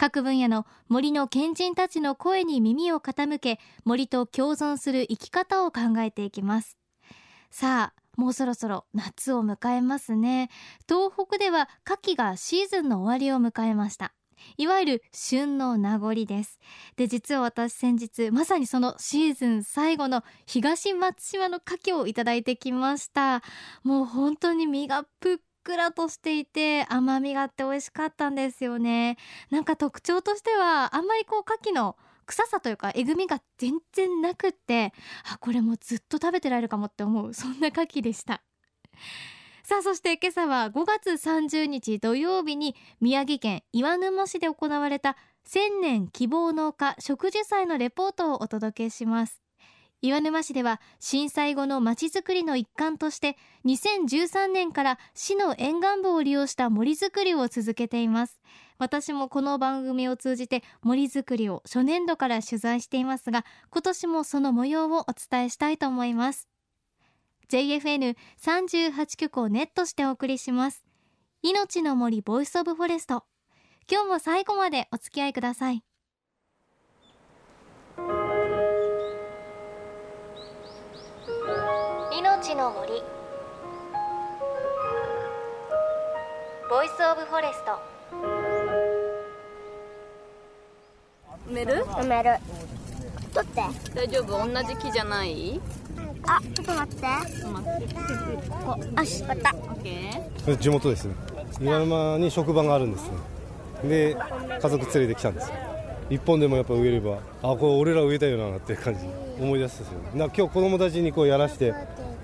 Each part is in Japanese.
各分野の森の賢人たちの声に耳を傾け森と共存する生き方を考えていきます。さあもうそろそろ夏を迎えますね。東北では牡蠣がシーズンの終わりを迎えました。いわゆる旬の名残です。で実は私先日まさにそのシーズン最後の東松島の牡蠣をいただいてきました。もう本当に身がぷっくらとしていて甘みがあって美味しかったんですよね。なんか特徴としてはあんまりこう牡蠣の臭さというかえぐみが全然なくってあこれもずっと食べてられるかもって思うそんな牡蠣でした。さあそして今朝は5月30日土曜日に宮城県岩沼市で行われた千年希望農家植樹祭のレポートをお届けします。岩沼市では震災後のまちづくりの一環として2013年から市の沿岸部を利用した森づくりを続けています。私もこの番組を通じて森づくりを初年度から取材していますが今年もその模様をお伝えしたいと思います。JFN38 局をネットしてお送りします。命の森 Voice of Forest。今日も最後までお付き合いください。命の森。 Voice of Forest。埋める？埋める。取って。大丈夫？同じ木じゃない？あちょっと待って。待っよし終わった。オッケこれ地元ですね。岩沼に職場があるんですね。で家族連れてきたんですよ。一本でもやっぱ植えればあこれ俺ら植えたよなって感じ。思い出すですよ今日子供たちにこうやらして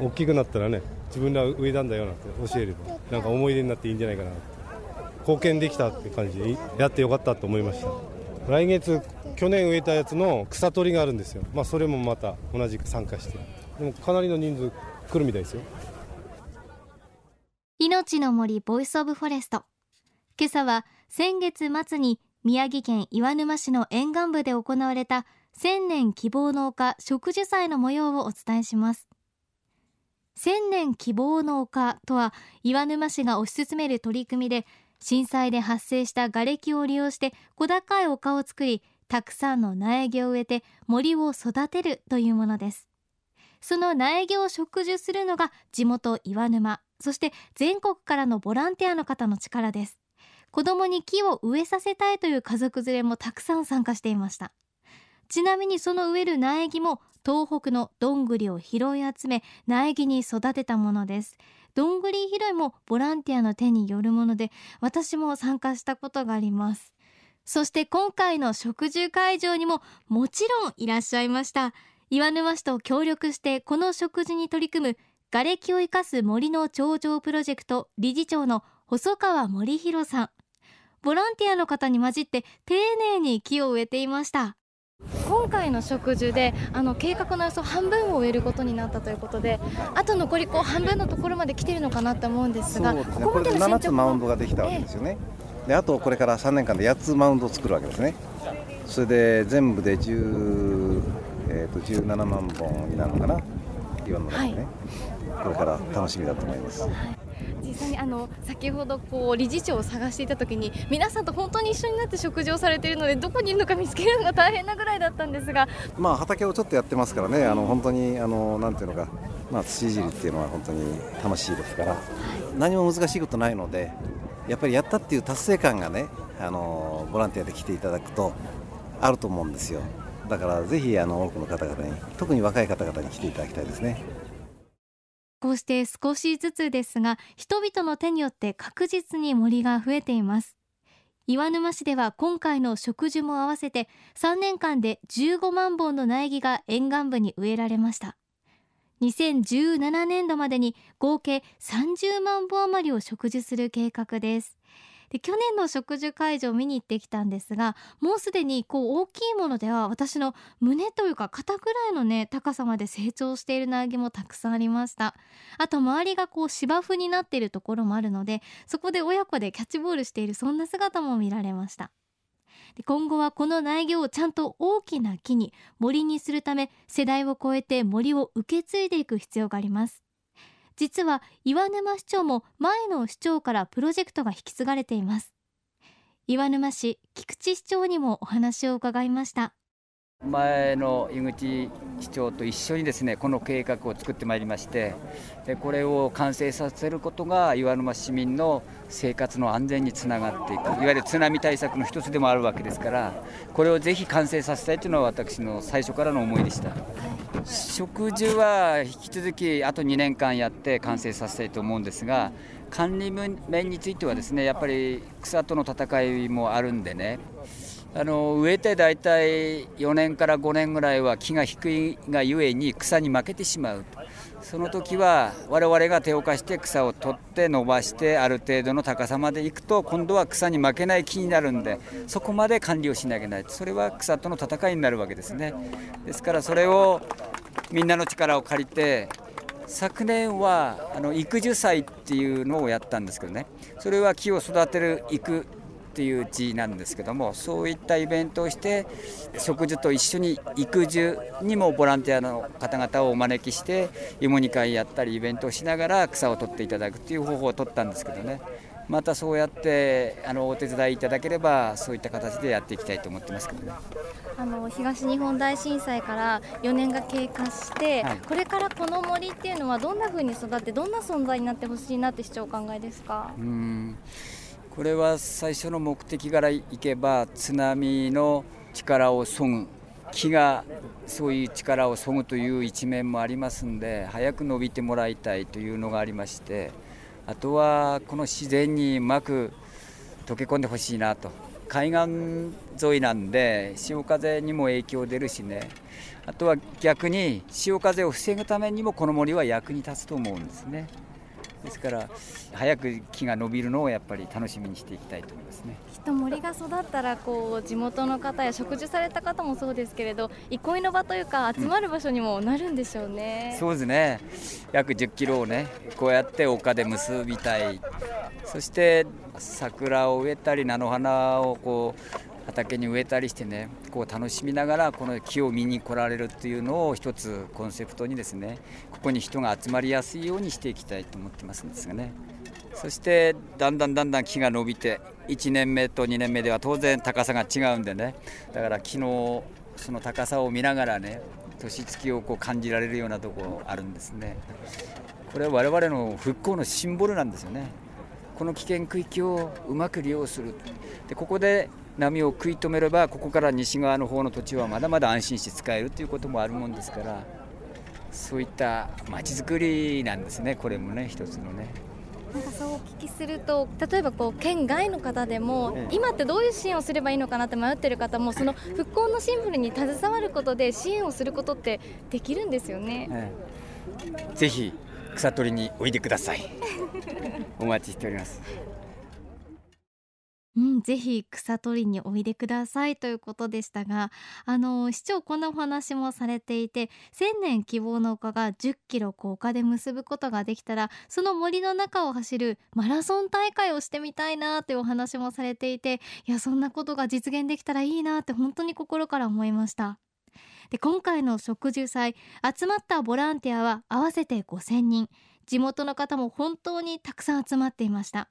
大きくなったらね自分ら植えたんだよなって教えればなんか思い出になっていいんじゃないかなって。貢献できたって感じでやってよかったと思いました。来月去年植えたやつの草取りがあるんですよ。まあそれもまた同じく参加して。でもかなりの人数来るみたいですよ。命の森 Voice of Forest。今朝は先月末に宮城県岩沼市の沿岸部で行われた千年希望農家植樹祭の模様をお伝えします千年希望農家とは岩沼市が推し進める取り組みで震災で発生した瓦礫を利用して小高い丘を作りたくさんの苗木を植えて森を育てるというものです。その苗木を植樹するのが地元岩沼そして全国からのボランティアの方の力です。子供に木を植えさせたいという家族連れもたくさん参加していました。ちなみにその植える苗木も東北のどんぐりを拾い集め苗木に育てたものです。どんぐり拾いもボランティアの手によるもので私も参加したことがあります。そして今回の植樹会場にももちろんいらっしゃいました。岩沼市と協力してこの植樹に取り組む瓦礫を生かす森の頂上プロジェクト理事長の細川森弘さん。ボランティアの方に混じって丁寧に木を植えていました。今回の植樹であの計画の予想半分を植えることになったということであと残りこう半分のところまで来てるのかなと思うんですがね、これで7つマウンドができたわけですよね、であとこれから3年間で8つマウンドを作るわけですね、それで全部で10、えー、と17万本になるのかな、岩の中でね、はい、これから楽しみだと思います。はい実際にあの先ほどこう理事長を探していた時に皆さんと本当に一緒になって食事をされているのでどこにいるのか見つけるのが大変なぐらいだったんですが。まあ畑をちょっとやってますからねあの本当にあのなんていうのか、まあ、土いじりっていうのは本当に楽しいですから、はい、何も難しいことないのでやっぱりやったっていう達成感がねあのボランティアで来ていただくとあると思うんですよ。だからぜひあの多くの方々に特に若い方々に来ていただきたいですね。こうして少しずつですが人々の手によって確実に森が増えています。岩沼市では今回の植樹も合わせて3年間で15万本の苗木が沿岸部に植えられました。2017年度までに合計30万本余りを植樹する計画です。で去年の植樹会場を見に行ってきたんですがもうすでにこう大きいものでは私の胸というか肩ぐらいのね高さまで成長している苗木もたくさんありました。あと周りがこう芝生になっているところもあるのでそこで親子でキャッチボールしているそんな姿も見られました。で今後はこの苗木をちゃんと大きな木に森にするため世代を超えて森を受け継いでいく必要があります。実は岩沼市長も前の市長からプロジェクトが引き継がれています。岩沼市菊池市長にもお話を伺いました。前の井口市長と一緒にですねこの計画を作ってまいりましてこれを完成させることが岩沼市民の生活の安全につながっていく。いわゆる津波対策の一つでもあるわけですからこれをぜひ完成させたいというのは私の最初からの思いでした。植樹は引き続きあと2年間やって完成させたいと思うんですが管理面についてはですねやっぱり草との戦いもあるんでねあの植えて大体4年から5年ぐらいは木が低いがゆえに草に負けてしまうその時は我々が手を貸して草を取って伸ばしてある程度の高さまでいくと今度は草に負けない木になるんでそこまで管理をしなきゃいけない。それは草との戦いになるわけですね。ですからそれをみんなの力を借りて昨年はあの育樹祭っていうのをやったんですけどね。それは木を育てる育っていう字なんですけどもそういったイベントをして植樹と一緒に育樹にもボランティアの方々をお招きして芋煮会やったりイベントをしながら草を取っていただくっていう方法を取ったんですけどね。またそうやってあのお手伝いいただければそういった形でやっていきたいと思ってますけどね。あの東日本大震災から4年が経過して、はい、これからこの森っていうのはどんな風に育ってどんな存在になってほしいなって市長お考えですか？うんこれは最初の目的からいけば津波の力をそぐ木がそういう力をそぐという一面もありますんで早く伸びてもらいたいというのがありましてあとはこの自然にうまく溶け込んでほしいなと海岸沿いなんで潮風にも影響出るしねあとは逆に潮風を防ぐためにもこの森は役に立つと思うんですね。ですから早く木が伸びるのをやっぱり楽しみにしていきたいと思いますね。きっと森が育ったらこう地元の方や植樹された方もそうですけれど憩いの場というか集まる場所にもなるんでしょうね、うん、そうですね。約10キロをねこうやって丘で結びたい。そして桜を植えたり菜の花をこう畑に植えたりしてねこう楽しみながらこの木を見に来られるっていうのを一つコンセプトにですねここに人が集まりやすいようにしていきたいと思ってますんですがね。そしてだんだんだんだん木が伸びて1年目と2年目では当然高さが違うんでね。だから木のその高さを見ながらね年月をこう感じられるようなとこあるんですね。これは我々の復興のシンボルなんですよね。この危険区域をうまく利用する。でここで波を食い止めればここから西側の方の土地はまだまだ安心して使えるということもあるもんですからそういったまちづくりなんですねこれもね一つのね。なんかそうお聞きすると例えばこう県外の方でも、今ってどういう支援をすればいいのかなって迷ってる方もその復興のシンボルに携わることで支援をすることってできるんですよね。ええ、ぜひ草取りにおいでください。お待ちしております。うん、ぜひ草取りにおいでくださいということでしたがあの市長こんなお話もされていて千年希望の丘が10キロ高架で結ぶことができたらその森の中を走るマラソン大会をしてみたいなっていうお話もされていていやそんなことが実現できたらいいなって本当に心から思いました。で今回の植樹祭集まったボランティアは合わせて5000人。地元の方も本当にたくさん集まっていました。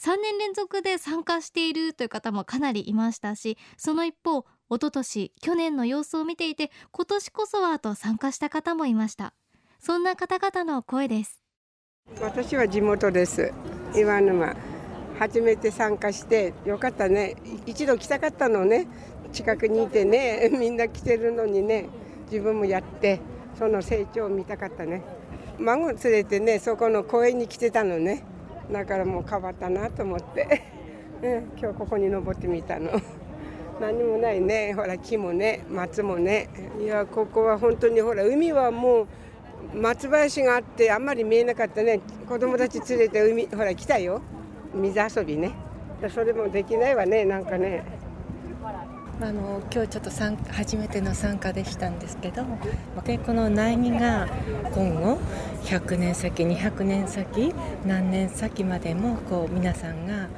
3年連続で参加しているという方もかなりいましたしその一方一昨年去年の様子を見ていて今年こそはと参加した方もいました。そんな方々の声です。私は地元です。岩沼。初めて参加してよかったね。一度来たかったのね。近くにいてね。みんな来てるのにね。自分もやってその成長を見たかったね。孫連れてねそこの公園に来てたのね。だからもう変わったなと思って、うん、今日ここに登ってみたの。何もないね。ほら木もね松もね。いやここは本当にほら海はもう松林があってあんまり見えなかったね。子供たち連れて海ほら来たよ。水遊びね。それもできないわねなんかね。あの今日ちょっと参初めての参加でしたんですけどでこの苗木が今後100年先200年先何年先までもこう皆さんが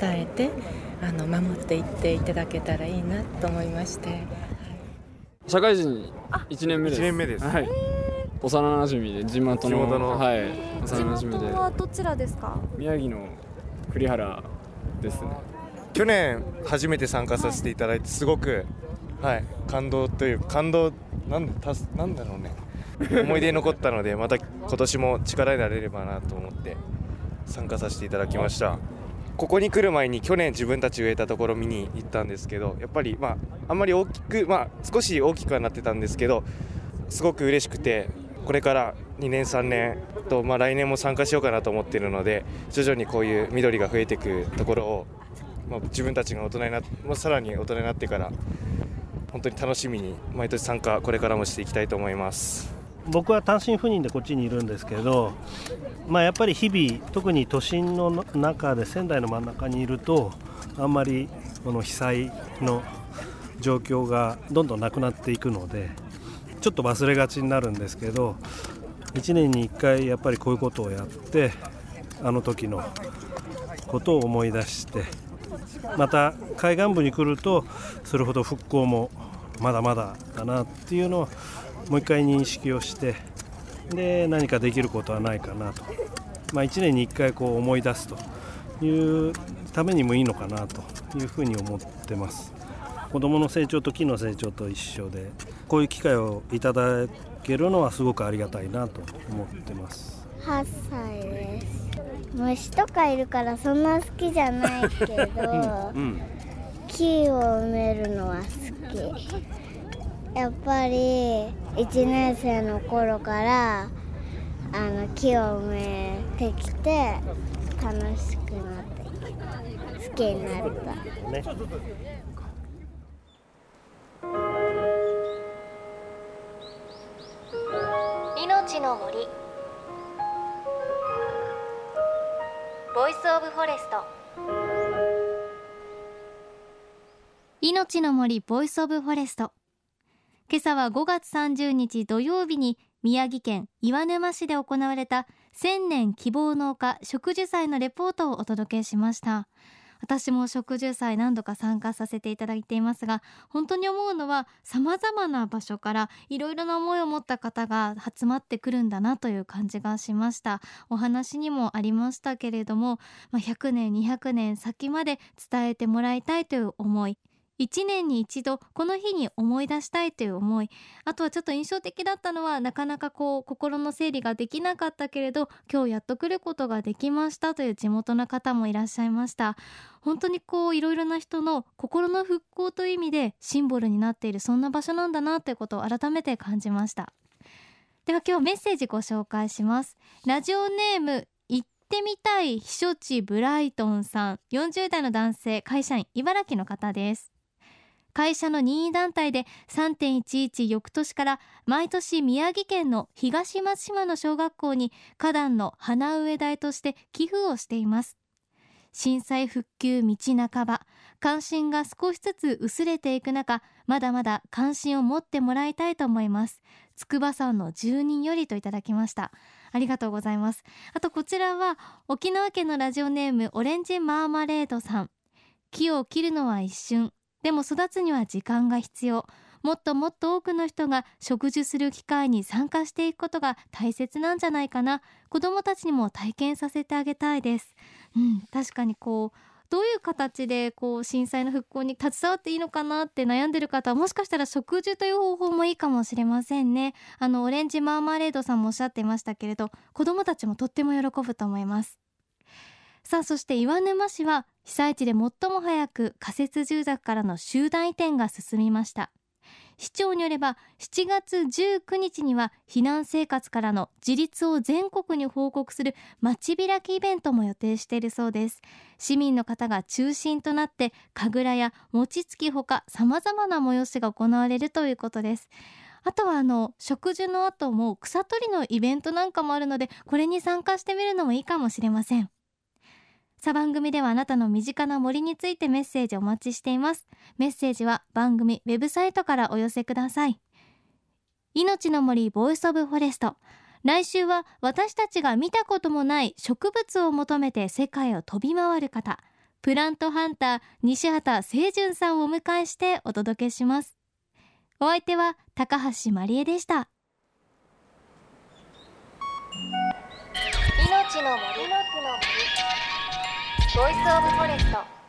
伝えてあの守っていっていただけたらいいなと思いまして。社会人1年目です。1年目です。はい。幼馴染で地元の地元の。はい。幼地馴染で。元はどちらですか？宮城の栗原ですね去年初めて参加させていただいてすごく、はい、感動という感動なんたすなんだろうね。思い出に残ったのでまた今年も力になれればなと思って参加させていただきました。ここに来る前に去年自分たち植えたところ見に行ったんですけどやっぱりまああんまり大きくまあ少し大きくはなってたんですけどすごく嬉しくてこれから2年3年と、まあ、来年も参加しようかなと思っているので徐々にこういう緑が増えていくところを、まあ、自分たちが大人になってもうさらに大人になってから本当に楽しみに毎年参加これからもしていきたいと思います。僕は単身赴任でこっちにいるんですけど、まあ、やっぱり日々特に都心の中で仙台の真ん中にいるとあんまりこの被災の状況がどんどんなくなっていくのでちょっと忘れがちになるんですけど1年に1回やっぱりこういうことをやってあの時のことを思い出してまた海岸部に来るとそれほど復興もまだまだだなっていうのをもう一回認識をしてで何かできることはないかなと、まあ、1年に1回こう思い出すというためにもいいのかなというふうに思ってます。子どもの成長と木の成長と一緒でこういう機会をいただけるのはすごくありがたいなと思ってます。8歳です。虫とかいるからそんな好きじゃないけど、うん木を埋めるのは好き。やっぱり1年生の頃からあの木を埋めてきて楽しくなって好きになれた。ね。命の森 Voice of Forest。命の森 Voice of Forest。今朝は5月30日土曜日に宮城県岩沼市で行われた千年希望の丘植樹祭のレポートをお届けしました。私も植樹祭何度か参加させていただいていますが本当に思うのは様々な場所からいろいろな思いを持った方が集まってくるんだなという感じがしました。お話にもありましたけれども、まあ、100年200年先まで伝えてもらいたいという思い。1年に一度この日に思い出したいという思い。あとはちょっと印象的だったのはなかなかこう心の整理ができなかったけれど今日やっと来ることができましたという地元の方もいらっしゃいました。本当にこういろいろな人の心の復興という意味でシンボルになっているそんな場所なんだなということを改めて感じました。では今日メッセージご紹介します。ラジオネーム行ってみたい避暑地ブライトンさん。40代の男性会社員茨城の方です。会社の任意団体で3.11翌年から毎年宮城県の東松島の小学校に花壇の花植え台として寄付をしています。震災復旧道半ば関心が少しずつ薄れていく中まだまだ関心を持ってもらいたいと思います。筑波山の住人よりといただきました。ありがとうございます。あとこちらは沖縄県のラジオネームオレンジマーマレードさん。木を切るのは一瞬。でも育つには時間が必要。もっともっと多くの人が植樹する機会に参加していくことが大切なんじゃないかな。子どもたちにも体験させてあげたいです。うん確かにこうどういう形でこう震災の復興に携わっていいのかなって悩んでる方はもしかしたら植樹という方法もいいかもしれませんね。あのオレンジマーマレードさんもおっしゃっていましたけれど子どもたちもとっても喜ぶと思います。さあそして岩沼市は被災地で最も早く仮設住宅からの集団移転が進みました。市長によれば7月19日には避難生活からの自立を全国に報告する街開きイベントも予定しているそうです。市民の方が中心となって神楽や餅つきほか様々な催しが行われるということです。あとはあの食事の後も草取りのイベントなんかもあるのでこれに参加してみるのもいいかもしれません。さあ番組ではあなたの身近な森についてメッセージお待ちしています。メッセージは番組ウェブサイトからお寄せください。命の森 Voice of Forest。来週は私たちが見たこともない植物を求めて世界を飛び回る方。プラントハンター西畠清順さんをお迎えしてお届けします。お相手は高橋真理恵でした。命の森 Voice of Forest。